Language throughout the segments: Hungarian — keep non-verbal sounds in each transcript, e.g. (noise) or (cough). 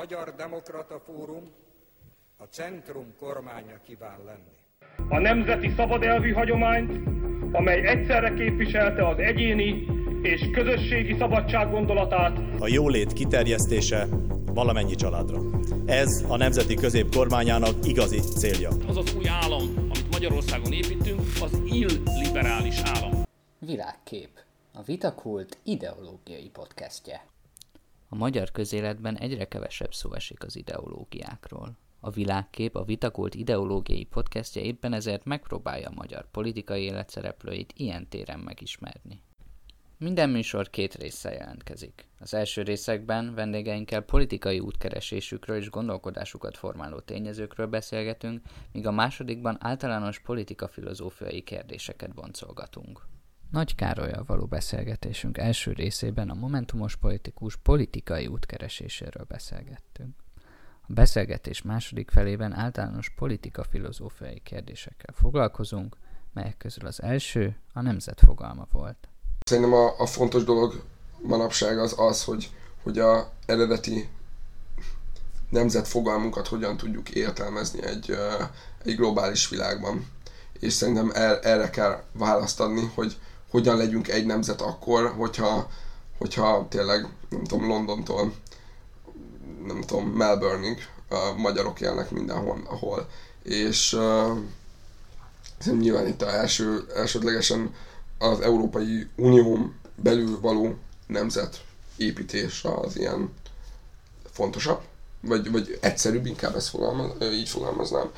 Magyar Demokrata Fórum a Centrum kormánya kíván lenni. A nemzeti szabadelvű hagyományt, amely egyszerre képviselte az egyéni és közösségi szabadság gondolatát. A jólét kiterjesztése valamennyi családra. Ez a nemzeti középkormányának igazi célja. Az az új állam, amit Magyarországon építünk, az illiberális állam. Világkép. A Vitakult ideológiai podcastje. A magyar közéletben egyre kevesebb szó esik az ideológiákról. A világkép, a Vitakult ideológiai podcastje éppen ezért megpróbálja a magyar politikai élet szereplőit ilyen téren megismerni. Minden műsor két résszel jelentkezik. Az első részekben vendégeinkkel politikai útkeresésükről és gondolkodásukat formáló tényezőkről beszélgetünk, míg a másodikban általános politika-filozófiai kérdéseket boncolgatunk. Nagy Károlyal való beszélgetésünk első részében a momentumos politikus politikai útkereséséről beszélgettünk. A beszélgetés második felében általános politika-filozófiai kérdésekkel foglalkozunk, melyek közül az első a nemzet fogalma volt. Szerintem a, a fontos dolog manapság az az, hogy, hogy a eredeti nemzet fogalmunkat hogyan tudjuk értelmezni egy, egy globális világban. És szerintem er, erre kell választ adni, hogy hogyan legyünk egy nemzet akkor, hogyha, hogyha tényleg, nem tudom, Londontól, nem tudom, Melbourneig a magyarok élnek mindenhol. És uh, nyilván itt a első, elsődlegesen az Európai Unión belül való nemzet építés az ilyen fontosabb, vagy, vagy egyszerűbb, inkább ezt fogalmaz, így fogalmaznám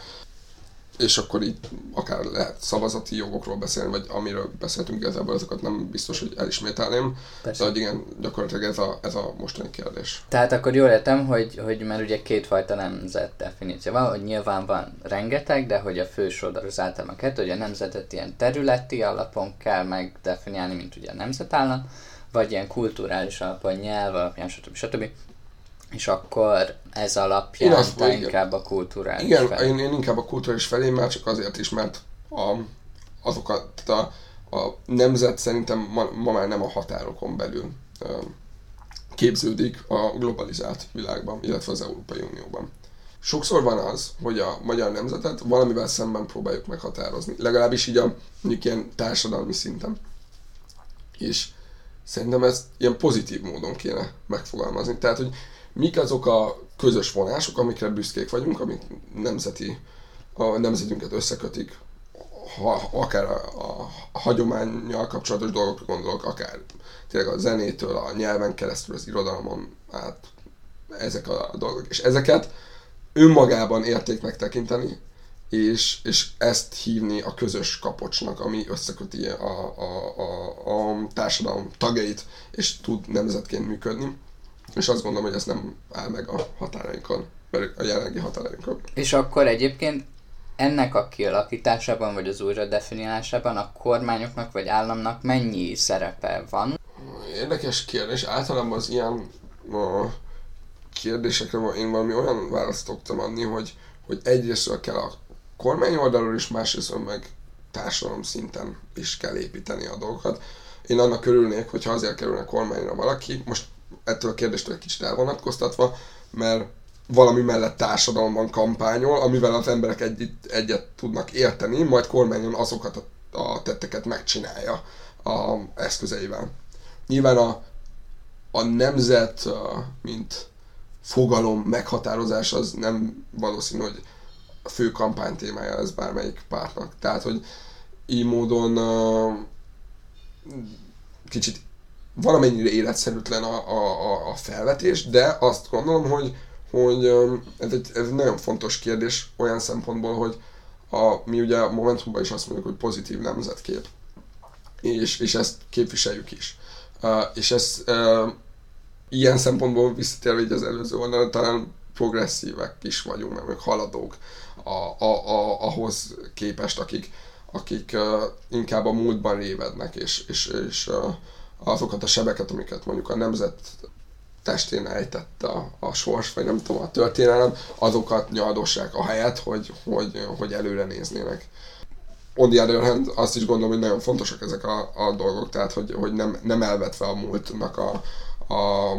és akkor így akár lehet szavazati jogokról beszélni, vagy amiről beszéltünk igazából, azokat nem biztos, hogy elismételném. Persze. De hogy igen, gyakorlatilag ez a, ez a mostani kérdés. Tehát akkor jól értem, hogy, hogy mert ugye kétfajta nemzet definíció van, hogy nyilván van rengeteg, de hogy a fő sodor az általában kettő, hogy a nemzetet ilyen területi alapon kell megdefiniálni, mint ugye a nemzetállam, vagy ilyen kulturális alapon, nyelv alapján, stb. stb. És akkor ez alapján azt, te inkább a kulturális Igen, felé. Én, én inkább a kulturális felé, már csak azért is, mert a, azokat a, a nemzet szerintem ma, ma már nem a határokon belül képződik a globalizált világban, illetve az Európai Unióban. Sokszor van az, hogy a magyar nemzetet valamivel szemben próbáljuk meghatározni, legalábbis így a mondjuk ilyen társadalmi szinten. És szerintem ezt ilyen pozitív módon kéne megfogalmazni. Tehát, hogy mik azok a közös vonások, amikre büszkék vagyunk, amik nemzeti, a nemzetünket összekötik, ha, akár a, a, hagyományjal kapcsolatos dolgokra gondolok, akár tényleg a zenétől, a nyelven keresztül, az irodalomon át, ezek a dolgok. És ezeket önmagában értéknek tekinteni, és, és ezt hívni a közös kapocsnak, ami összeköti a, a, a, a társadalom tagjait, és tud nemzetként működni és azt gondolom, hogy ez nem áll meg a határainkon, a jelenlegi határainkon. És akkor egyébként ennek a kialakításában, vagy az újra definiálásában a kormányoknak, vagy államnak mennyi szerepe van? Érdekes kérdés. Általában az ilyen a kérdésekre én valami olyan választ szoktam adni, hogy, hogy egyrészt kell a kormány oldalról is, másrészt meg társadalom szinten is kell építeni a dolgokat. Én annak örülnék, hogyha azért kerülne kormányra valaki, most ettől a kérdéstől egy kicsit elvonatkoztatva, mert valami mellett társadalomban kampányol, amivel az emberek egyet, egyet tudnak érteni, majd kormányon azokat a, a tetteket megcsinálja a eszközeivel. Nyilván a, a nemzet, mint fogalom meghatározás az nem valószínű, hogy a fő kampány témája ez bármelyik pártnak. Tehát, hogy így módon kicsit valamennyire életszerűtlen a, a, a felvetés, de azt gondolom, hogy, hogy ez egy, ez nagyon fontos kérdés olyan szempontból, hogy a, mi ugye a Momentumban is azt mondjuk, hogy pozitív nemzetkép. És, és ezt képviseljük is. Uh, és ez uh, ilyen szempontból visszatérve így az előző oldalon, talán progresszívek is vagyunk, mert haladók a, a, a, ahhoz képest, akik, akik uh, inkább a múltban révednek, és, és, és uh, azokat a sebeket, amiket mondjuk a nemzet testén ejtett a, a sors, vagy nem tudom, a történelem, azokat nyaldossák a helyet, hogy, hogy, hogy előre néznének. On the other hand, azt is gondolom, hogy nagyon fontosak ezek a, a dolgok, tehát hogy, hogy nem, nem elvetve a múltnak a, a,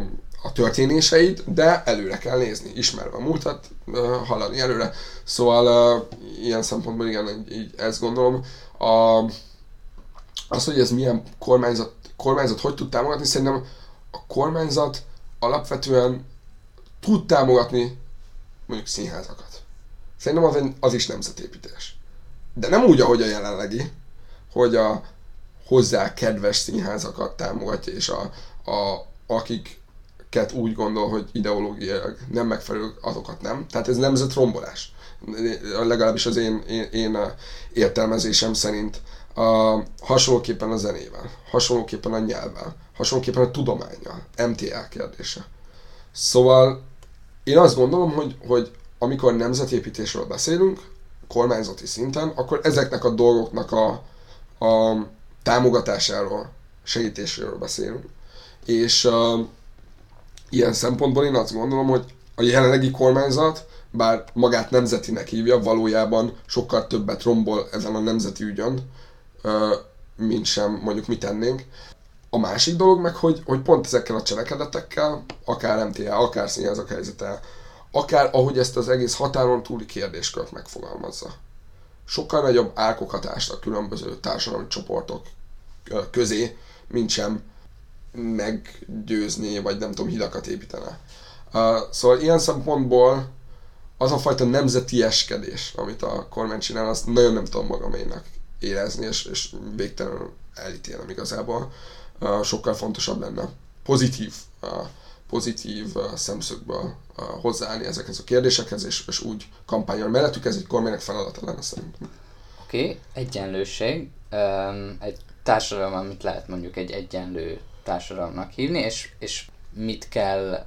a történéseit, de előre kell nézni, ismerve a múltat, haladni előre. Szóval ilyen szempontból igen, így, így ezt gondolom. A, az, hogy ez milyen kormányzat, kormányzat hogy tud támogatni, szerintem a kormányzat alapvetően tud támogatni mondjuk színházakat. Szerintem az, az is nemzetépítés. De nem úgy, ahogy a jelenlegi, hogy a hozzá kedves színházakat támogatja, és a, a, akiket úgy gondol, hogy ideológiailag nem megfelelő, azokat nem. Tehát ez nemzetrombolás. Legalábbis az én, én, én értelmezésem szerint a, hasonlóképpen a zenével, hasonlóképpen a nyelvvel, hasonlóképpen a tudományjal, MTA kérdése. Szóval én azt gondolom, hogy, hogy amikor nemzetépítésről beszélünk, kormányzati szinten, akkor ezeknek a dolgoknak a, a támogatásáról, segítéséről beszélünk. És uh, ilyen szempontból én azt gondolom, hogy a jelenlegi kormányzat, bár magát nemzetinek hívja, valójában sokkal többet rombol ezen a nemzeti ügyön, mint sem mondjuk mi tennénk. A másik dolog meg, hogy, hogy pont ezekkel a cselekedetekkel, akár MTA, akár színházak helyzete, akár ahogy ezt az egész határon túli kérdéskört megfogalmazza. Sokkal nagyobb árkokatást a különböző társadalmi csoportok közé, mint sem meggyőzni, vagy nem tudom, hidakat építene. Szóval ilyen szempontból az a fajta nemzeti eskedés, amit a kormány csinál, azt nagyon nem tudom magaménak érezni, és, és végtelenül elítélem igazából. Sokkal fontosabb lenne pozitív pozitív szemszögből hozzáállni ezekhez a kérdésekhez, és, és úgy kampányol mellettük, ez egy kormánynak feladata lenne szerintem. Oké, okay. egyenlőség. Egy társadalom, amit lehet mondjuk egy egyenlő társadalomnak hívni, és, és mit kell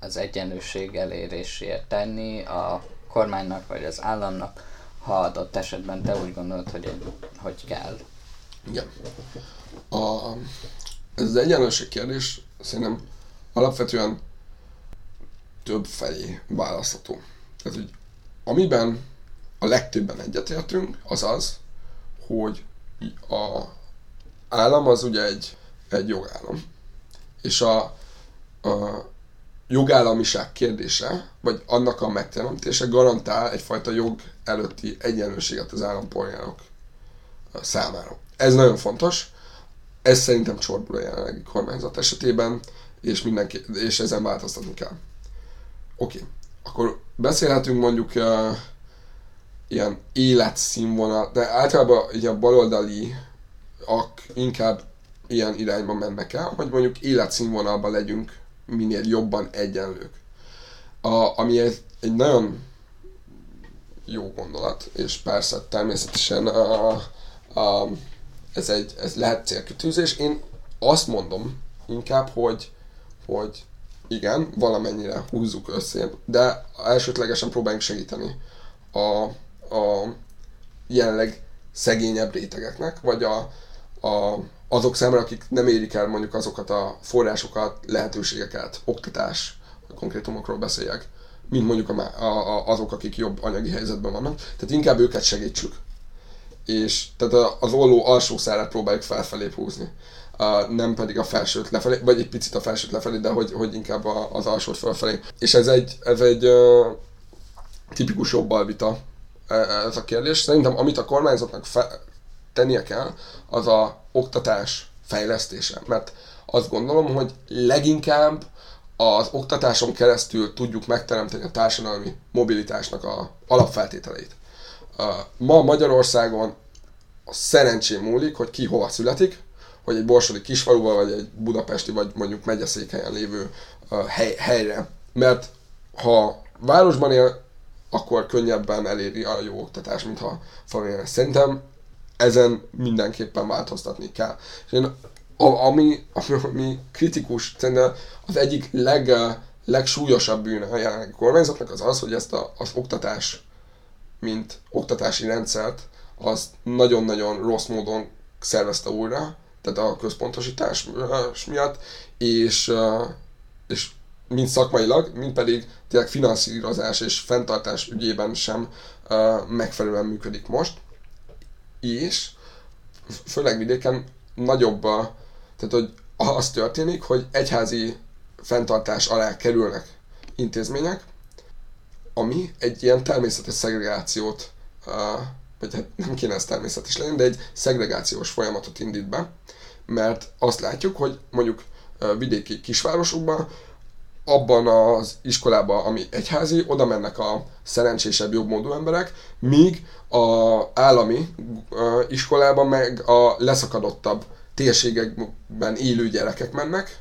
az egyenlőség eléréséért tenni a kormánynak vagy az államnak, ha adott esetben te úgy gondolod, hogy, egy, hogy kell. Igen. A, ez az egyenlőség kérdés szerintem alapvetően több felé választható. Tehát, hogy amiben a legtöbben egyetértünk, az az, hogy a állam az ugye egy, egy jogállam. És a, a jogállamiság kérdése, vagy annak a megteremtése garantál egyfajta jog előtti egyenlőséget az állampolgárok számára. Ez nagyon fontos, ez szerintem csorbul a jelenlegi kormányzat esetében, és, mindenki, és ezen változtatni kell. Oké, akkor beszélhetünk mondjuk uh, ilyen életszínvonal, de általában ugye a baloldali ak inkább ilyen irányba mennek el, hogy mondjuk életszínvonalban legyünk minél jobban egyenlők. A, ami egy, egy nagyon jó gondolat, és persze természetesen a, a, ez, egy, ez lehet célkitűzés. Én azt mondom inkább, hogy hogy igen, valamennyire húzzuk össze, de elsődlegesen próbáljunk segíteni a, a jelenleg szegényebb rétegeknek, vagy a, a, azok számára, akik nem érik el mondjuk azokat a forrásokat, lehetőségeket, oktatás, konkrétumokról beszéljek, mint mondjuk a, a, a, azok, akik jobb anyagi helyzetben vannak. Tehát inkább őket segítsük. És tehát az olló alsó szárát próbáljuk felfelé húzni uh, nem pedig a felsőt lefelé, vagy egy picit a felsőt lefelé, de hogy, hogy inkább a, az alsót felfelé. És ez egy, ez egy uh, tipikus jobbalvita e, ez a kérdés. Szerintem amit a kormányzatnak fe, tennie kell, az a oktatás fejlesztése. Mert azt gondolom, hogy leginkább az oktatáson keresztül tudjuk megteremteni a társadalmi mobilitásnak a alapfeltételeit. Ma Magyarországon a szerencsém múlik, hogy ki hova születik, hogy egy borsodi kisfaluban, vagy egy budapesti, vagy mondjuk megyeszékhelyen lévő hely, helyre. Mert ha városban él, akkor könnyebben eléri a jó oktatás, mint ha falun Szerintem ezen mindenképpen változtatni kell. És én, a, ami, ami kritikus, szerintem az egyik leg, legsúlyosabb bűne a jelenlegi kormányzatnak az az, hogy ezt a, az oktatás, mint oktatási rendszert, az nagyon-nagyon rossz módon szervezte újra, tehát a központosítás miatt, és, és mind szakmailag, mind pedig tényleg finanszírozás és fenntartás ügyében sem megfelelően működik most. És főleg vidéken nagyobb, tehát hogy az történik, hogy egyházi fenntartás alá kerülnek intézmények, ami egy ilyen természetes szegregációt, vagy hát nem kéne ez természetes lenni, de egy szegregációs folyamatot indít be, mert azt látjuk, hogy mondjuk vidéki kisvárosokban abban az iskolában, ami egyházi, oda mennek a szerencsésebb, jobbmódú emberek, míg a állami iskolában meg a leszakadottabb térségekben élő gyerekek mennek,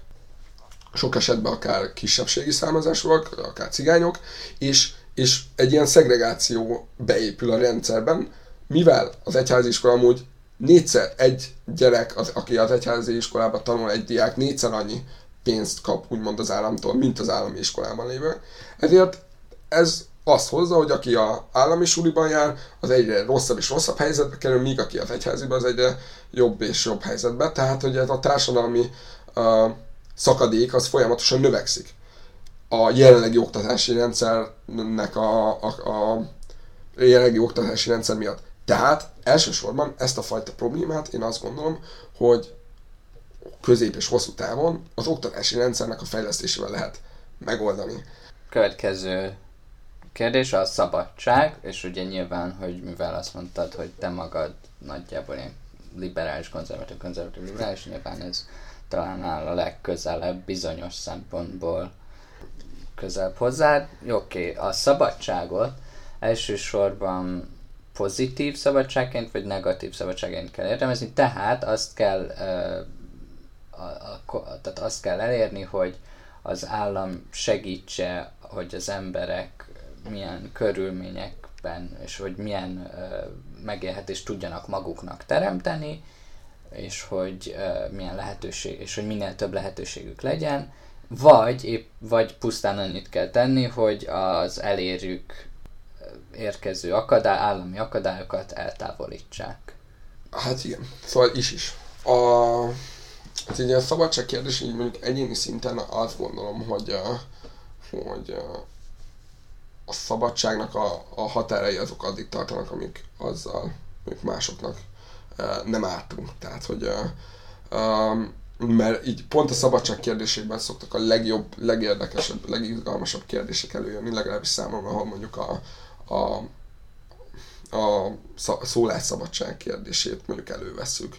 sok esetben akár kisebbségi származásúak, akár cigányok, és, és egy ilyen szegregáció beépül a rendszerben, mivel az egyházi iskola amúgy négyszer egy gyerek, az, aki az egyházi iskolában tanul, egy diák négyszer annyi pénzt kap úgymond az államtól, mint az állami iskolában lévő. Ezért ez azt hozza, hogy aki a állami suliban jár, az egyre rosszabb és rosszabb helyzetbe kerül, míg aki az egyháziban, az egyre jobb és jobb helyzetbe. Tehát, hogy ez a társadalmi uh, szakadék az folyamatosan növekszik. A jelenlegi oktatási rendszernek a, a, a jelenlegi oktatási rendszer miatt. Tehát elsősorban ezt a fajta problémát én azt gondolom, hogy közép és hosszú távon az oktatási rendszernek a fejlesztésével lehet megoldani. Következő kérdés a szabadság, és ugye nyilván, hogy mivel azt mondtad, hogy te magad nagyjából ilyen liberális, konzervatív, konzervatív, liberális, nyilván ez talán áll a legközelebb bizonyos szempontból közelebb hozzád. Oké, okay. a szabadságot elsősorban pozitív szabadságként, vagy negatív szabadságként kell értelmezni, tehát azt kell, uh, a, a, tehát azt kell elérni, hogy az állam segítse, hogy az emberek milyen körülményekben, és hogy milyen megélhetést tudjanak maguknak teremteni, és hogy milyen lehetőség, és hogy minél több lehetőségük legyen, vagy épp, vagy pusztán annyit kell tenni, hogy az elérjük érkező akadály, állami akadályokat eltávolítsák. Hát igen, szóval is is. A, hát így a szabadság kérdés, így mondjuk egyéni szinten azt gondolom, hogy, hogy a, szabadságnak a, a határai azok addig tartanak, amik azzal mondjuk másoknak nem ártunk. Tehát, hogy mert így pont a szabadság kérdésében szoktak a legjobb, legérdekesebb, legizgalmasabb kérdések előjönni, legalábbis számomra, ahol mondjuk a, a, a szólásszabadság kérdését mondjuk előveszük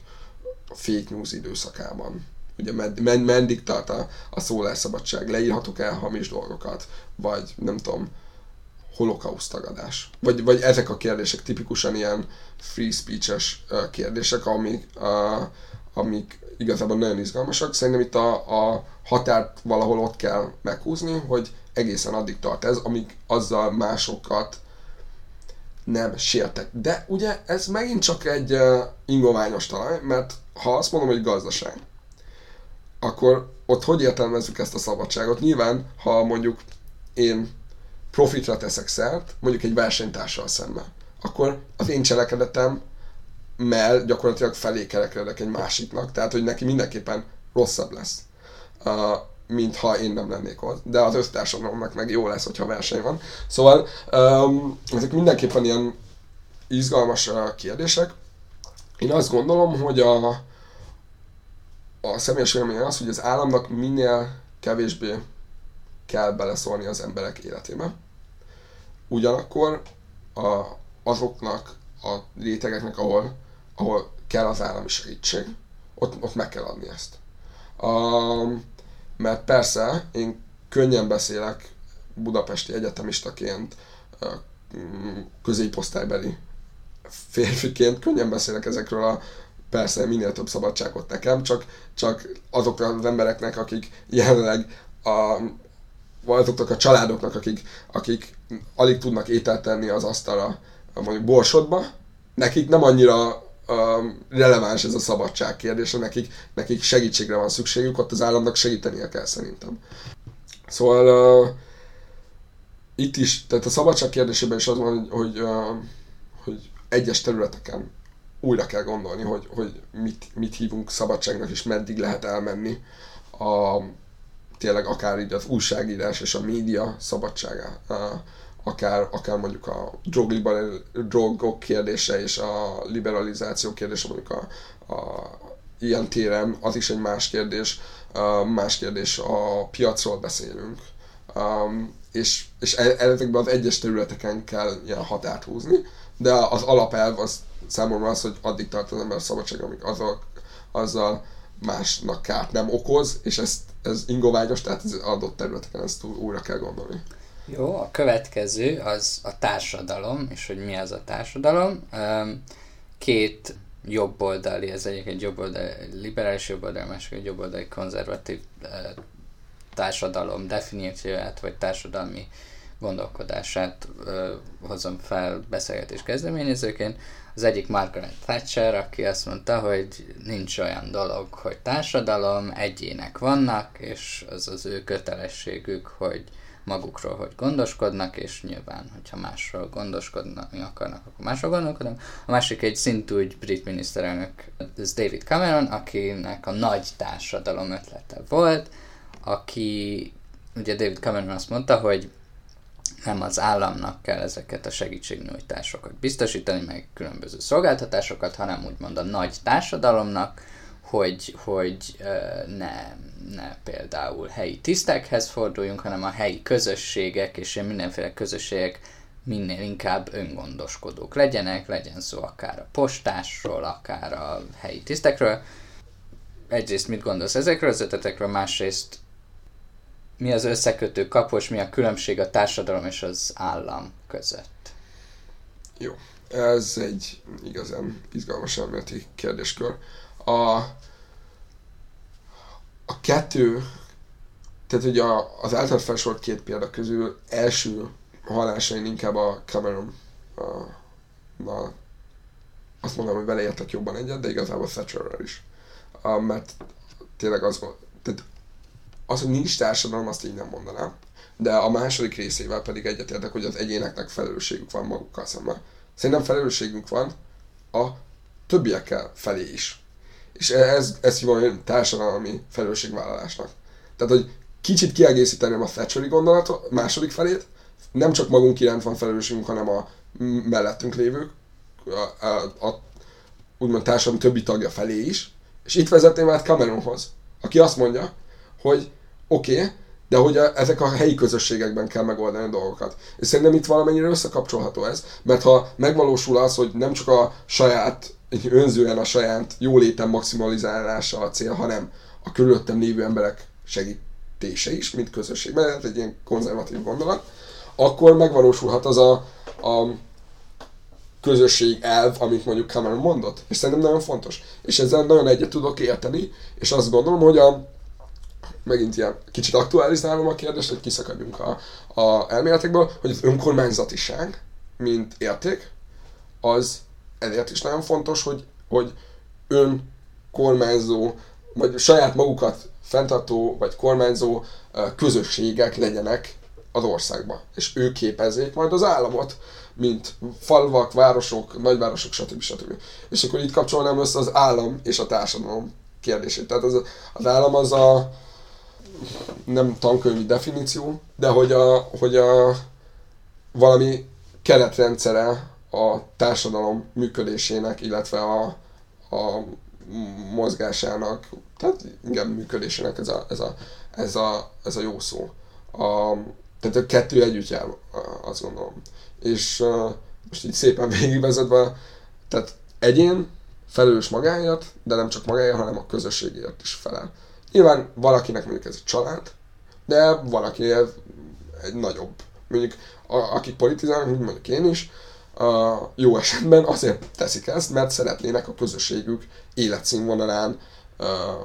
a fake news időszakában. Ugye med, med, meddig tart a, a szólásszabadság? Leírhatok el hamis dolgokat? Vagy nem tudom, holokauszt tagadás? Vagy, vagy ezek a kérdések tipikusan ilyen free speech-es kérdések, amik, uh, amik igazából nagyon izgalmasak. Szerintem itt a, a határt valahol ott kell meghúzni, hogy egészen addig tart ez, amíg azzal másokat nem sértek. De ugye ez megint csak egy uh, ingoványos talaj, mert ha azt mondom, hogy gazdaság, akkor ott hogy értelmezzük ezt a szabadságot? Nyilván, ha mondjuk én profitra teszek szert, mondjuk egy versenytársal szemben, akkor az én cselekedetem mell gyakorlatilag felé kerekedek egy másiknak, tehát hogy neki mindenképpen rosszabb lesz. Uh, mint ha én nem lennék ott. De az össztársadalomnak meg jó lesz, hogyha verseny van. Szóval um, ezek mindenképpen ilyen izgalmas kérdések. Én azt gondolom, hogy a, a személyes véleményem az, hogy az államnak minél kevésbé kell beleszólni az emberek életébe. Ugyanakkor a, azoknak a rétegeknek, ahol, ahol kell az állami segítség, ott, ott meg kell adni ezt. Um, mert persze én könnyen beszélek budapesti egyetemistaként, középosztálybeli férfiként, könnyen beszélek ezekről a persze minél több szabadságot nekem, csak, csak azok az embereknek, akik jelenleg a, azoknak a családoknak, akik, akik alig tudnak ételt tenni az asztalra mondjuk Borsodba, nekik nem annyira releváns ez a szabadság kérdése, nekik, nekik segítségre van szükségük, ott az államnak segítenie kell szerintem. Szóval uh, itt is, tehát a szabadság kérdésében is az van, hogy, hogy, uh, hogy egyes területeken újra kell gondolni, hogy, hogy mit, mit hívunk szabadságnak, és meddig lehet elmenni a, tényleg akár így az újságírás és a média szabadsága. Akár, akár mondjuk a drog drogok kérdése és a liberalizáció kérdése, mondjuk a, a ilyen téren, az is egy más kérdés. Más kérdés, a piacról beszélünk. És, és e, ezekben az egyes területeken kell ilyen határt húzni, de az alapelv az számomra az, hogy addig tart az ember szabadság, amíg azzal, azzal másnak kárt nem okoz, és ezt, ez ingovágyos, tehát az adott területeken ezt újra kell gondolni. Jó, a következő az a társadalom, és hogy mi az a társadalom. Két jobboldali, ez egyik egy jobboldali, liberális jobboldali, másik egy jobboldali konzervatív társadalom definícióját, vagy társadalmi gondolkodását hozom fel beszélgetés kezdeményezőként. Az egyik Margaret Thatcher, aki azt mondta, hogy nincs olyan dolog, hogy társadalom, egyének vannak, és az az ő kötelességük, hogy magukról, hogy gondoskodnak, és nyilván, hogyha másról gondoskodnak, mi akarnak, akkor másról gondolkodnak. A másik egy szintúgy brit miniszterelnök, ez David Cameron, akinek a nagy társadalom ötlete volt, aki, ugye David Cameron azt mondta, hogy nem az államnak kell ezeket a segítségnyújtásokat biztosítani, meg különböző szolgáltatásokat, hanem úgymond a nagy társadalomnak, hogy, hogy ne, ne például helyi tisztekhez forduljunk, hanem a helyi közösségek és mindenféle közösségek minél inkább öngondoskodók legyenek, legyen szó akár a postásról, akár a helyi tisztekről. Egyrészt mit gondolsz ezekről az ötletekről, másrészt mi az összekötő kapos, mi a különbség a társadalom és az állam között? Jó, ez egy igazán izgalmas elméleti kérdéskör. A, a kettő, tehát ugye a, az által felsorolt két példa közül első hallásain inkább a Cameron a, a, azt mondom, hogy vele értek jobban egyet, de igazából Thatcherrel is. A, mert tényleg az, tehát az, hogy nincs társadalom, azt így nem mondanám. De a második részével pedig egyetértek, hogy az egyéneknek felelősségük van magukkal szemben. Szerintem felelősségünk van a többiekkel felé is. És ez, ez hívom társadalmi felelősségvállalásnak. Tehát, hogy kicsit kiegészíteném a Thatcheri gondolatot, második felét, nem csak magunk iránt van felelősségünk, hanem a mellettünk lévők, a, a, a úgymond társadalom többi tagja felé is. És itt vezetném át Cameronhoz, aki azt mondja, hogy oké, okay, de hogy a, ezek a helyi közösségekben kell megoldani a dolgokat. És szerintem itt valamennyire összekapcsolható ez, mert ha megvalósul az, hogy nem csak a saját, önzően a saját jólétem maximalizálása a cél, hanem a körülöttem lévő emberek segítése is, mint közösségben, ez egy ilyen konzervatív gondolat, akkor megvalósulhat az a, a közösség elv, amit mondjuk Cameron mondott. És szerintem nagyon fontos. És ezzel nagyon egyet tudok érteni, és azt gondolom, hogy a, megint ilyen kicsit aktualizálom a kérdést, hogy kiszakadjunk a, a elméletekből, hogy az önkormányzatiság, mint érték, az ezért is nagyon fontos, hogy, hogy önkormányzó, vagy saját magukat fenntartó, vagy kormányzó közösségek legyenek az országban. És ők képezzék majd az államot, mint falvak, városok, nagyvárosok, stb. stb. És akkor itt kapcsolnám össze az állam és a társadalom kérdését. Tehát az, az állam az a, nem tankönyvi definíció, de hogy a, hogy a valami keretrendszere a társadalom működésének, illetve a, a mozgásának, tehát igen, működésének ez a, ez a, ez a, ez a jó szó. A, tehát a kettő együtt jár, azt gondolom. És uh, most így szépen (laughs) végigvezetve, tehát egyén felelős magáért, de nem csak magáért, hanem a közösségért is felel. Nyilván valakinek mondjuk ez egy család, de valaki egy nagyobb. Mondjuk a, akik politizálnak, mint mondjuk én is, a jó esetben azért teszik ezt, mert szeretnének a közösségük életszínvonalán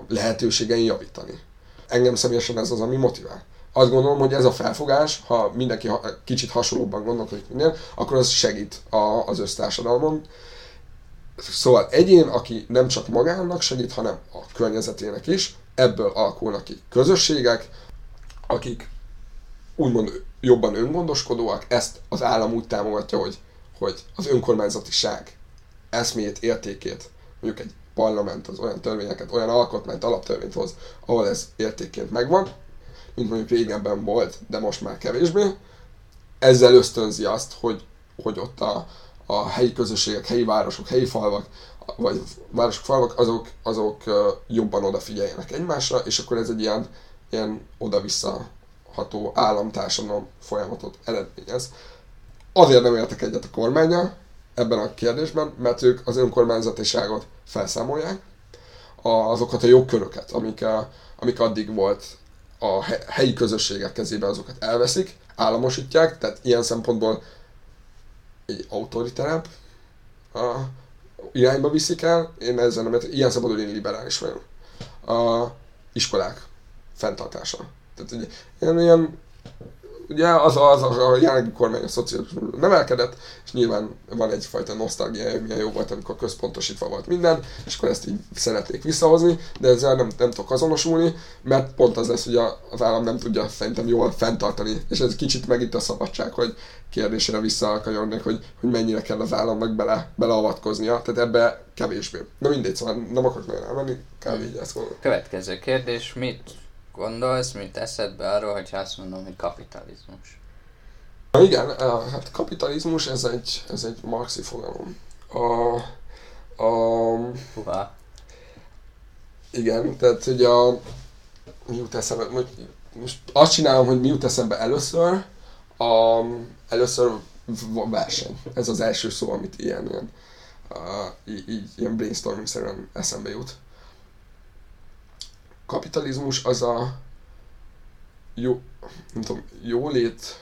lehetőségein javítani. Engem személyesen ez az, ami motivál. Azt gondolom, hogy ez a felfogás, ha mindenki kicsit hasonlóbban gondolkodik minden, akkor az segít a, az össztársadalmon. Szóval egyén, aki nem csak magának segít, hanem a környezetének is, ebből alakulnak ki közösségek, akik úgymond jobban öngondoskodóak, ezt az állam úgy támogatja, hogy, hogy az önkormányzatiság eszmét, értékét, mondjuk egy parlament az olyan törvényeket, olyan alkotmányt, alaptörvényt hoz, ahol ez értékként megvan, mint mondjuk régebben volt, de most már kevésbé. Ezzel ösztönzi azt, hogy, hogy ott a, a helyi közösségek, helyi városok, helyi falvak, vagy városok, falvak, azok, azok jobban odafigyeljenek egymásra, és akkor ez egy ilyen, ilyen oda-vissza ható államtársadalom folyamatot eredményez. Azért nem értek egyet a kormánya ebben a kérdésben, mert ők az önkormányzatiságot felszámolják, azokat a jogköröket, amik, amik addig volt a helyi közösségek kezében, azokat elveszik, államosítják, tehát ilyen szempontból egy autoriterebb irányba viszik el, én ezzel nem, ilyen szempontból én liberális vagyok. A iskolák fenntartása. Tehát ugye, ilyen, ilyen ugye az a, az a, jelenlegi kormány a szociális nevelkedett, és nyilván van egyfajta nosztalgia, milyen jó volt, amikor központosítva volt minden, és akkor ezt így szeretnék visszahozni, de ezzel nem, nem tudok azonosulni, mert pont az lesz, hogy a, az állam nem tudja szerintem jól fenntartani, és ez kicsit meg itt a szabadság, hogy kérdésére visszakanyarodnék, hogy, hogy mennyire kell az államnak bele, beleavatkoznia, tehát ebbe kevésbé. Na mindegy, szóval nem akarok nagyon elmenni, kb. így ezt mondom. Következő kérdés, mit gondolsz, mit eszedbe arról, hogy azt mondom, hogy kapitalizmus? Na igen, hát kapitalizmus ez egy, ez egy marxi fogalom. A, a, Huvá. Igen, tehát hogy a, mi jut eszembe, most, most azt csinálom, hogy mi jut eszembe először, a, először verseny. Ez az első szó, amit ilyen, ilyen, uh, így, ilyen brainstorming-szerűen eszembe jut kapitalizmus az a jó, nem tudom, jólét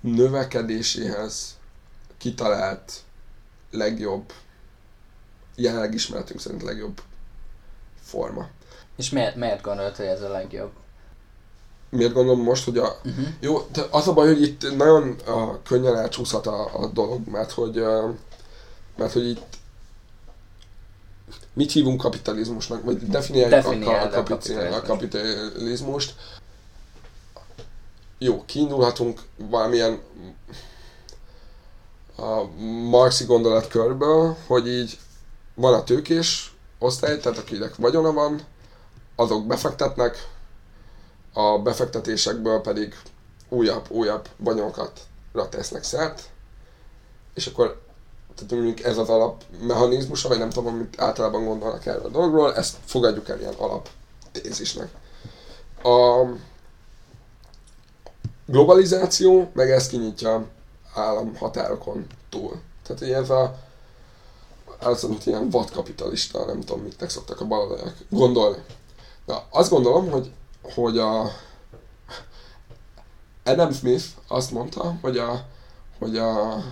növekedéséhez kitalált legjobb, jelenleg ismeretünk szerint legjobb forma. És miért, miért gondolod, hogy ez a legjobb? Miért gondolom most, hogy a... Uh-huh. Jó, de az a baj, hogy itt nagyon a, könnyen elcsúszhat a, a dolog, mert hogy, mert hogy itt mit hívunk kapitalizmusnak, vagy definiáljuk a, a, a, kapitalizmus. a kapitalizmust. Jó, kiindulhatunk valamilyen a marxi gondolatkörből, hogy így van a tőkés osztály, tehát akinek vagyona van, azok befektetnek, a befektetésekből pedig újabb, újabb vagyonokat tesznek szert, és akkor tehát mondjuk ez az alapmechanizmusa, vagy nem tudom, amit általában gondolnak erről a dologról, ezt fogadjuk el ilyen alaptézisnek. A globalizáció meg ezt kinyitja államhatárokon túl. Tehát így ez a mint ilyen vadkapitalista, nem tudom, mit szoktak a baloldalak gondolni. Na, azt gondolom, hogy, hogy a Adam Smith azt mondta, hogy a, hogy a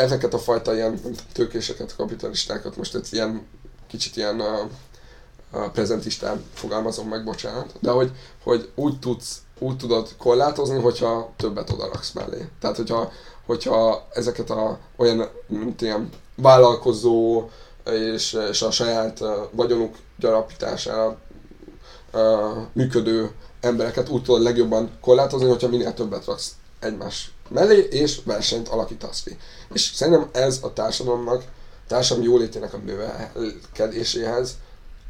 ezeket a fajta ilyen tőkéseket, kapitalistákat most egy ilyen kicsit ilyen a, a prezentistán fogalmazom meg, bocsánat, de hogy, hogy úgy tudsz, úgy tudod korlátozni, hogyha többet odaraksz mellé. Tehát, hogyha, hogyha ezeket a olyan, mint ilyen vállalkozó és, és a saját vagyonuk gyarapítására működő embereket úgy tudod legjobban korlátozni, hogyha minél többet raksz egymás mellé, és versenyt alakítasz ki. És szerintem ez a társadalomnak, társadalom jólétének a növekedéséhez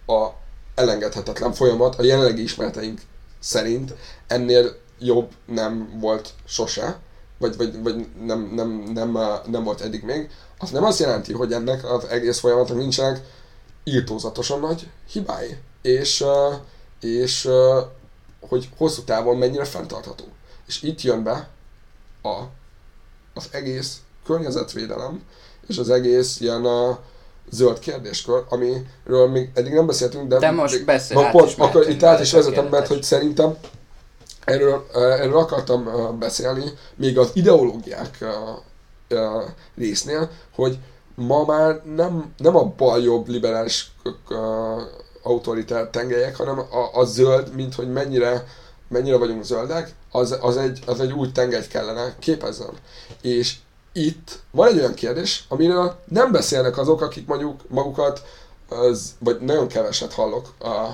a elengedhetetlen folyamat, a jelenlegi ismereteink szerint ennél jobb nem volt sose, vagy, vagy, vagy nem, nem, nem, nem volt eddig még, az nem azt jelenti, hogy ennek az egész folyamatnak nincsenek írtózatosan nagy hibái, és, és hogy hosszú távon mennyire fenntartható. És itt jön be a, az egész környezetvédelem, és az egész ilyen a zöld kérdéskör, amiről még eddig nem beszéltünk, de... De most beszél, hát pont, akkor itt át is vezetem, mert hogy szerintem erről, erről akartam beszélni, még az ideológiák résznél, hogy ma már nem, nem a bal-jobb liberális autoritár tengelyek, hanem a, a zöld, mint hogy mennyire, mennyire vagyunk zöldek, az, az, egy, az egy új tengelyt kellene képezzen. És itt van egy olyan kérdés, amiről nem beszélnek azok, akik mondjuk magukat, az, vagy nagyon keveset hallok a,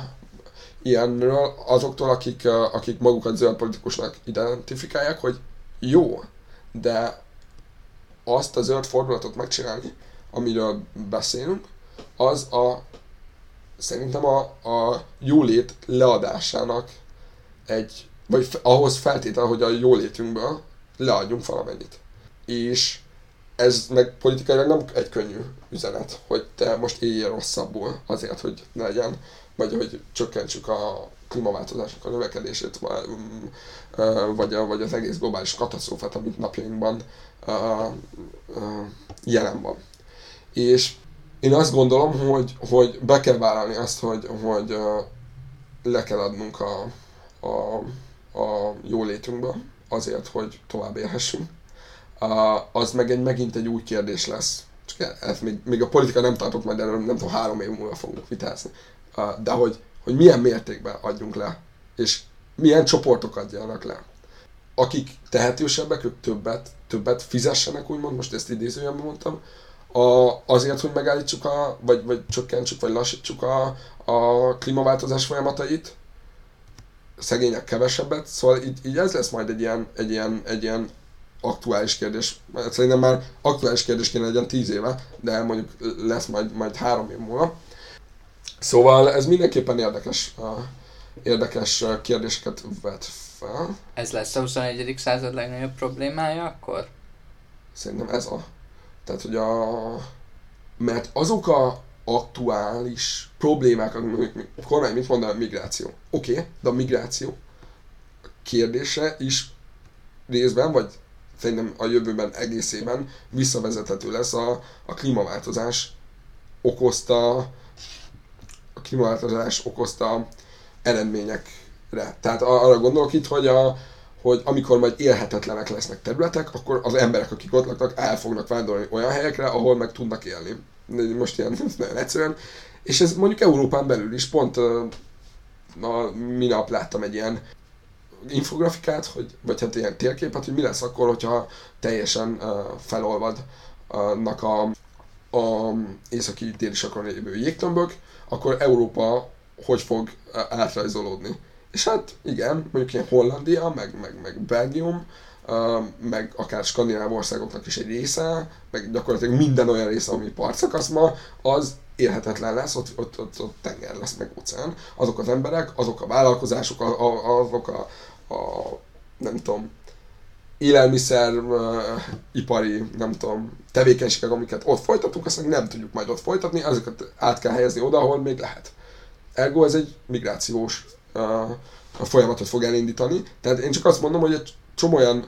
ilyenről, azoktól, akik, akik magukat zöld politikusnak identifikálják, hogy jó, de azt a zöld fordulatot megcsinálni, amiről beszélünk, az a szerintem a, a jólét leadásának egy, vagy ahhoz feltétel, hogy a jólétünkből leadjunk valamennyit és ez meg politikailag nem egy könnyű üzenet, hogy te most éljél rosszabbul azért, hogy ne legyen, vagy hogy csökkentsük a klímaváltozásnak a növekedését, vagy, vagy az egész globális katasztrófát, amit napjainkban jelen van. És én azt gondolom, hogy, hogy be kell vállalni azt, hogy, hogy le kell adnunk a, a, a jólétünkbe azért, hogy tovább élhessünk. Az meg egy, megint egy új kérdés lesz. Csak ez még, még a politika nem tartott majd erről, nem tudom, három év múlva fogunk vitázni. De hogy, hogy milyen mértékben adjunk le, és milyen csoportok adjanak le. Akik tehetősebbek, ők többet, többet fizessenek, úgymond, most ezt idézőjelben mondtam, a, azért, hogy megállítsuk, a, vagy, vagy csökkentsük, vagy lassítsuk a, a klímaváltozás folyamatait, szegények kevesebbet, szóval így, így ez lesz majd egy ilyen, egy ilyen, egy ilyen aktuális kérdés. Szerintem már aktuális kérdés kéne legyen tíz éve, de mondjuk lesz majd, majd három év múlva. Szóval ez mindenképpen érdekes, érdekes kérdéseket vet fel. Ez lesz a 21. század legnagyobb problémája akkor? Szerintem ez a. Tehát, hogy a... Mert azok a aktuális problémák, a kormány mit mond a migráció? Oké, okay, de a migráció kérdése is részben, vagy szerintem a jövőben egészében visszavezethető lesz a, a klímaváltozás okozta a klímaváltozás okozta eredményekre. Tehát arra gondolok itt, hogy, a, hogy amikor majd élhetetlenek lesznek területek, akkor az emberek, akik ott laknak, el fognak vándorolni olyan helyekre, ahol meg tudnak élni. Most ilyen (laughs) nagyon egyszerűen. És ez mondjuk Európán belül is pont a, minap láttam egy ilyen infografikát, hogy, vagy hát ilyen térképet, hogy mi lesz akkor, hogyha teljesen uh, felolvadnak a, a északi déli sakon lévő jégtömbök, akkor Európa hogy fog átrajzolódni. És hát igen, mondjuk ilyen Hollandia, meg, meg, meg Belgium, meg akár skandináv országoknak is egy része, meg gyakorlatilag minden olyan része, ami partszakasz ma, az élhetetlen lesz, ott, ott, ott, ott tenger lesz, meg óceán. Azok az emberek, azok a vállalkozások, azok a, a nem tudom, élelmiszer, uh, ipari, nem tudom, tevékenységek, amiket ott folytatunk, azt nem tudjuk majd ott folytatni, azokat át kell helyezni oda, ahol még lehet. Ergo ez egy migrációs uh, folyamatot fog elindítani. Tehát én csak azt mondom, hogy egy csomó olyan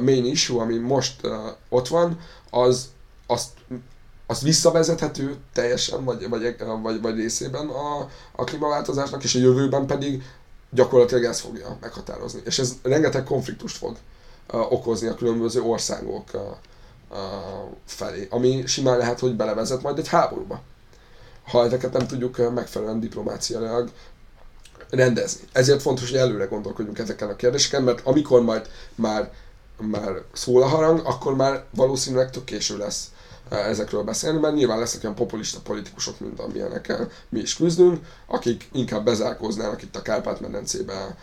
main issue, ami most ott van, az azt, az visszavezethető teljesen, vagy, vagy, vagy, vagy részében a, a klímaváltozásnak, és a jövőben pedig gyakorlatilag ez fogja meghatározni. És ez rengeteg konfliktust fog uh, okozni a különböző országok uh, uh, felé, ami simán lehet, hogy belevezet majd egy háborúba. Ha ezeket nem tudjuk megfelelően diplomáciailag rendezni. Ezért fontos, hogy előre gondolkodjunk ezeken a kérdéseken, mert amikor majd már, már szól a harang, akkor már valószínűleg tök késő lesz ezekről beszélni, mert nyilván lesznek olyan populista politikusok, mint amilyenekkel mi is küzdünk, akik inkább bezárkóznának itt a Kárpát-medencébe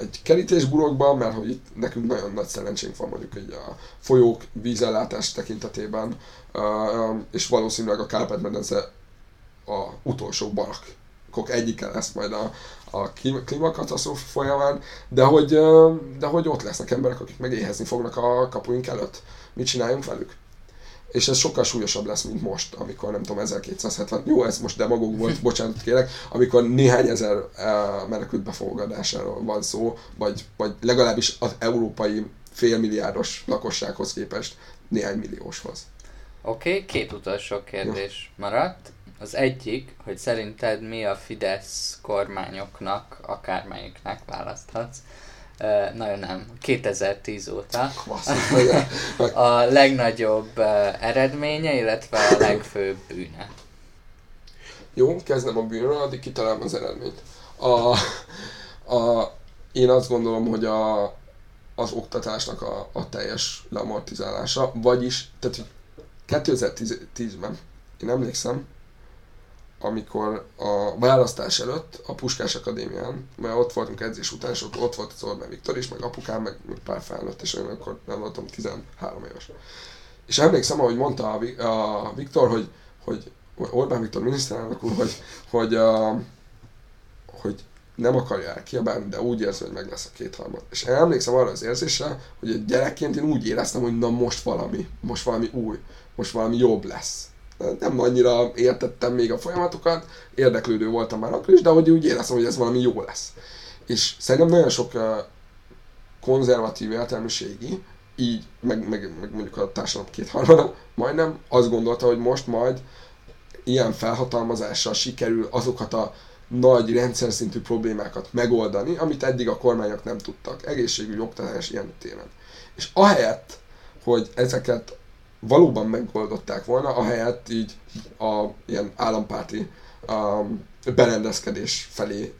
egy kerítésburokban, mert hogy itt nekünk nagyon nagy szerencsénk van mondjuk egy a folyók vízellátás tekintetében, és valószínűleg a Kárpát-medence a utolsó barakok egyike lesz majd a, a klímakatasztrófa folyamán, de hogy, de hogy ott lesznek emberek, akik megéhezni fognak a kapuink előtt. Mit csináljunk velük? és ez sokkal súlyosabb lesz, mint most, amikor nem tudom, 1270, jó, ez most demagóg volt, (laughs) bocsánat kérek, amikor néhány ezer uh, menekült befogadásáról van szó, vagy, vagy legalábbis az európai félmilliárdos lakossághoz képest néhány millióshoz. Oké, okay, két utolsó kérdés ja. maradt. Az egyik, hogy szerinted mi a Fidesz kormányoknak, akármelyiknek választhatsz, Uh, nagyon nem, 2010 óta (laughs) a legnagyobb eredménye, illetve a legfőbb bűne. Jó, kezdem a bűnről, addig kitalálom az eredményt. A, a, én azt gondolom, hogy a, az oktatásnak a, a teljes lemortizálása, vagyis, tehát 2010-ben, én emlékszem, amikor a választás előtt a Puskás Akadémián, mert ott voltunk edzés után, és ott, ott volt az Orbán Viktor is, meg apukám, meg, meg pár felnőtt, és én akkor nem voltam 13 éves. És emlékszem, ahogy mondta a, a Viktor, hogy, hogy Orbán Viktor miniszterelnök úr, hogy, hogy, a, hogy nem akarja elkiabálni, de úgy érzi, hogy meg lesz a kétharmad. És emlékszem arra az érzésre, hogy egy gyerekként én úgy éreztem, hogy na most valami, most valami új, most valami jobb lesz. Nem annyira értettem még a folyamatokat, érdeklődő voltam már akkor is, de hogy úgy éreztem, hogy ez valami jó lesz. És szerintem nagyon sok konzervatív értelmiségi, így, meg, meg, meg mondjuk a társadalom kétharmada, majdnem azt gondolta, hogy most majd ilyen felhatalmazással sikerül azokat a nagy rendszer szintű problémákat megoldani, amit eddig a kormányok nem tudtak. Egészségügy, oktatás, ilyen téren. És ahelyett, hogy ezeket valóban megoldották volna, ahelyett így a ilyen állampárti a berendezkedés felé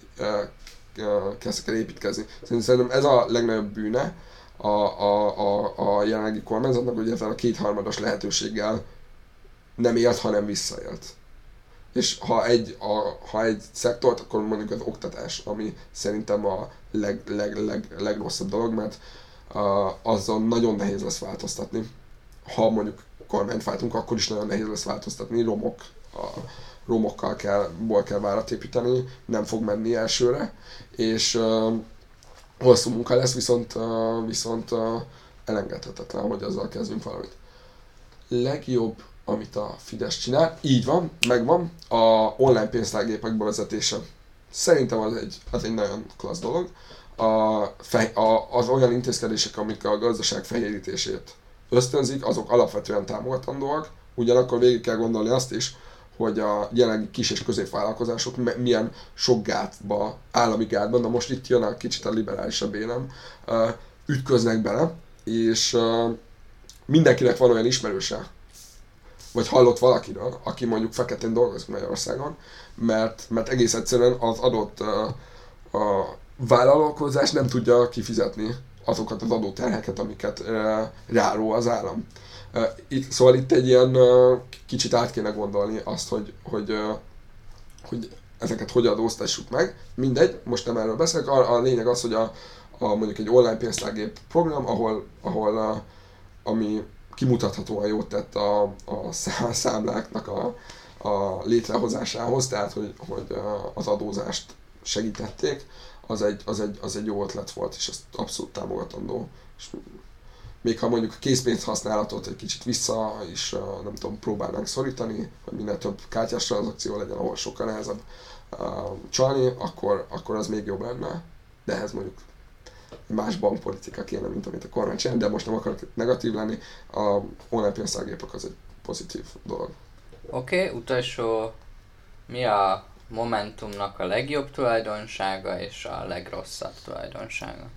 kezdtek el építkezni. Szerintem ez a legnagyobb bűne a, a, a, a jelenlegi kormányzatnak, hogy ezzel a kétharmados lehetőséggel nem élt, hanem visszaélt. És ha egy, a, ha egy szektort, akkor mondjuk az oktatás, ami szerintem a leg, leg, leg, legrosszabb dolog, mert uh, azzal nagyon nehéz lesz változtatni. Ha mondjuk kormányt váltunk, akkor is nagyon nehéz lesz változtatni. Romok, a romokkal kell, ból kell várat építeni, nem fog menni elsőre, és uh, hosszú munka lesz, viszont, uh, viszont uh, elengedhetetlen, hogy azzal kezdünk valamit. Legjobb amit a Fidesz csinál. Így van, megvan. A online pénztárgépek bevezetése. Szerintem az egy, az egy nagyon klassz dolog. A, fej, a, az olyan intézkedések, amik a gazdaság fehérítését ösztönzik, azok alapvetően támogatandóak. Ugyanakkor végig kell gondolni azt is, hogy a jelenlegi kis és középvállalkozások milyen sok gátba, állami gátban, na most itt jön a kicsit a liberálisabb énem, ütköznek bele, és mindenkinek van olyan ismerőse, vagy hallott valakiről, aki mondjuk feketén dolgozik Magyarországon, mert, mert egész egyszerűen az adott a vállalkozás nem tudja kifizetni azokat az adóterheket, amiket ráró az állam. Itt, szóval itt egy ilyen kicsit át kéne gondolni azt, hogy, hogy, hogy ezeket hogy adóztassuk meg. Mindegy, most nem erről beszélek. A, a lényeg az, hogy a, a mondjuk egy online pénztárgép program, ahol, ahol a, ami kimutathatóan jót tett a, a számláknak a, a létrehozásához, tehát hogy, hogy az adózást segítették, az egy, az, egy, az egy jó ötlet volt, és ezt abszolút támogatandó. És még ha mondjuk a készpénz használatot egy kicsit vissza is, nem tudom, próbálnánk szorítani, hogy minél több kártyás tranzakció legyen, ahol sokkal nehezebb csalni, akkor, akkor az még jobb lenne. De ehhez mondjuk más bankpolitika kéne, mint amit a kormány csinál, de most nem akarok negatív lenni, a online pénztárgépek az egy pozitív dolog. Oké, okay, utolsó, mi a Momentumnak a legjobb tulajdonsága és a legrosszabb tulajdonsága?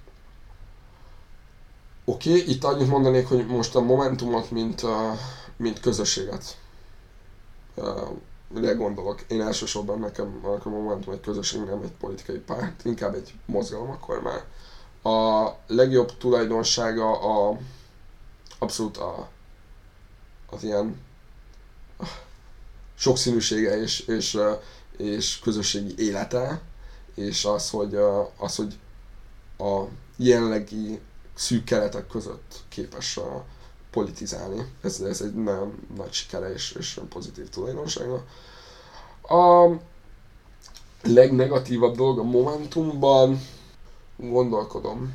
Oké, okay, itt annyit mondanék, hogy most a Momentumot, mint, uh, mint közösséget uh, gondolok. Én elsősorban nekem a Momentum egy közösség, nem egy politikai párt, inkább egy mozgalom akkor már a legjobb tulajdonsága a abszolút a, az ilyen sokszínűsége és, és, és közösségi élete, és az, hogy, az, hogy a jelenlegi szűk keretek között képes politizálni. Ez, ez egy nagyon nagy sikere és, és pozitív tulajdonsága. A legnegatívabb dolog a Momentumban Gondolkodom.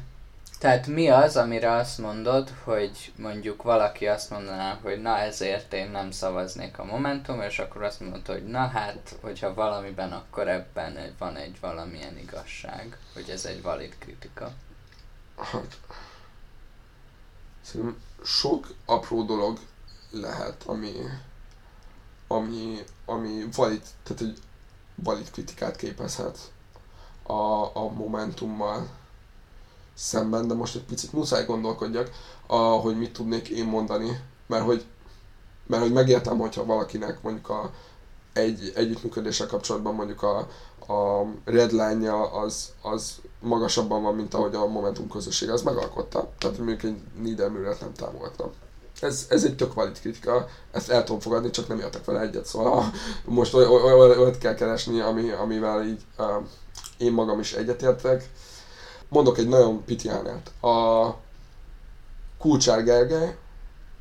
Tehát mi az, amire azt mondod, hogy mondjuk valaki azt mondaná, hogy na ezért én nem szavaznék a Momentum, és akkor azt mondod, hogy na hát, hogyha valamiben, akkor ebben van egy valamilyen igazság, hogy ez egy valid kritika. Hát, szerintem sok apró dolog lehet, ami, ami, ami valid, tehát egy valid kritikát képezhet a, a Momentummal szemben, de most egy picit muszáj gondolkodjak, a, hogy mit tudnék én mondani, mert hogy, mert hogy megértem, hogyha valakinek mondjuk a, egy együttműködéssel kapcsolatban mondjuk a, a redline az, az magasabban van, mint ahogy a Momentum közösség az megalkotta. Tehát mondjuk egy Niedermüllert nem támogattam. Ez, ez egy tök valid kritika, ezt el tudom fogadni, csak nem értek vele egyet, szóval most olyat kell keresni, ami, amivel így uh, én magam is egyetértek. Mondok egy nagyon pitiánát. A Kulcsár Gergely,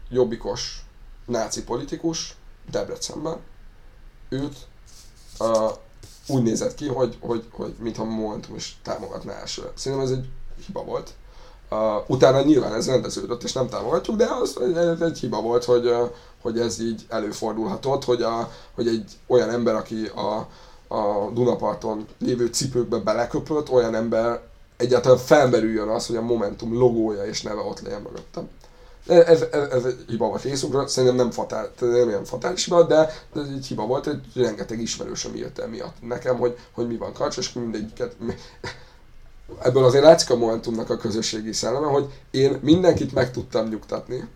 jobbikos náci politikus, Debrecenben, őt uh, úgy nézett ki, hogy, hogy, hogy mintha Momentum is támogatná első. Szerintem ez egy hiba volt. Uh, utána nyilván ez rendeződött, és nem támogatjuk, de az egy, egy hiba volt, hogy, uh, hogy ez így előfordulhatott, hogy, a, hogy egy olyan ember, aki a, a Dunaparton lévő cipőkbe beleköpött, olyan ember egyáltalán felmerüljön az, hogy a Momentum logója és neve ott legyen mögöttem. Ez, ez, ez egy hiba volt részünkről, szerintem nem, fatál, nem ilyen fatális hiba, de ez egy hiba volt, hogy rengeteg ismerősöm írt miatt nekem, hogy, hogy mi van karcs, és mindegyiket (laughs) ebből azért látszik a Momentumnak a közösségi szelleme, hogy én mindenkit meg tudtam nyugtatni,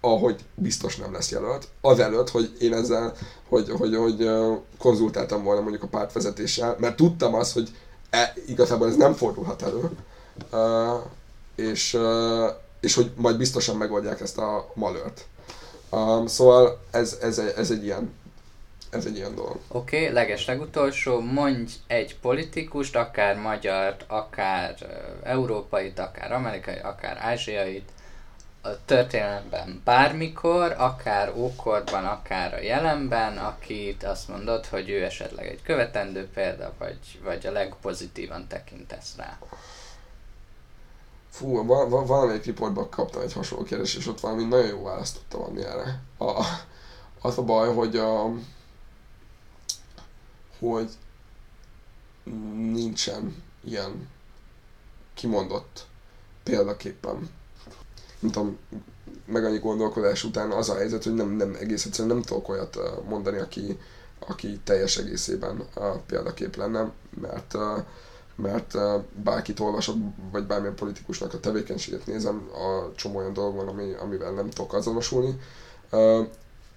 ahogy biztos nem lesz jelölt, azelőtt, hogy én ezzel, hogy, hogy, hogy konzultáltam volna mondjuk a pártvezetéssel, mert tudtam azt, hogy e, igazából ez nem fordulhat elő, uh, és, uh, és hogy majd biztosan megoldják ezt a malört. Um, szóval ez, ez, ez egy ilyen ez egy ilyen dolog. Oké, okay, leges legutolsó, mondj egy politikust, akár magyart, akár uh, európait, akár amerikai, akár ázsiait, a történelemben bármikor, akár ókorban, akár a jelenben, akit azt mondod, hogy ő esetleg egy követendő példa, vagy, vagy a legpozitívan tekintesz rá. Fú, val- val- valamelyik riportban kaptam egy hasonló kérdést, és ott valami nagyon jó választ tudtam erre. A, az a baj, hogy a, hogy nincsen ilyen kimondott példaképpen nem tudom, meg annyi gondolkodás után az a helyzet, hogy nem, nem egész egyszerűen nem tudok olyat mondani, aki, aki teljes egészében a példakép lenne, mert, mert bárkit olvasok, vagy bármilyen politikusnak a tevékenységet nézem, a csomó olyan dolog van, ami, amivel nem tudok azonosulni.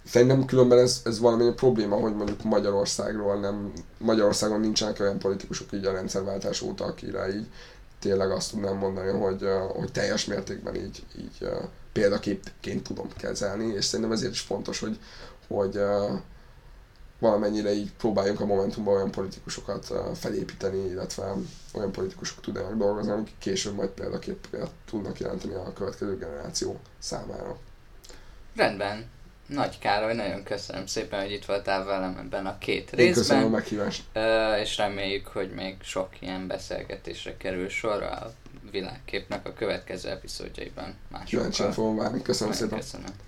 Szerintem különben ez, ez valami probléma, hogy mondjuk Magyarországról nem, Magyarországon nincsenek olyan politikusok így a rendszerváltás óta, akire így tényleg azt tudnám mondani, hogy, hogy teljes mértékben így, így példaképként tudom kezelni, és szerintem ezért is fontos, hogy, hogy valamennyire így próbáljunk a Momentumban olyan politikusokat felépíteni, illetve olyan politikusok tudnak dolgozni, akik később majd példaképpel tudnak jelenteni a következő generáció számára. Rendben. Nagy Károly, nagyon köszönöm szépen, hogy itt voltál velem ebben a két Én részben. köszönöm a meghívást. És reméljük, hogy még sok ilyen beszélgetésre kerül sor a világképnek a következő epizódjaiban. Kíváncsian fogom várni. Köszönöm Nagyon szépen. Köszönöm.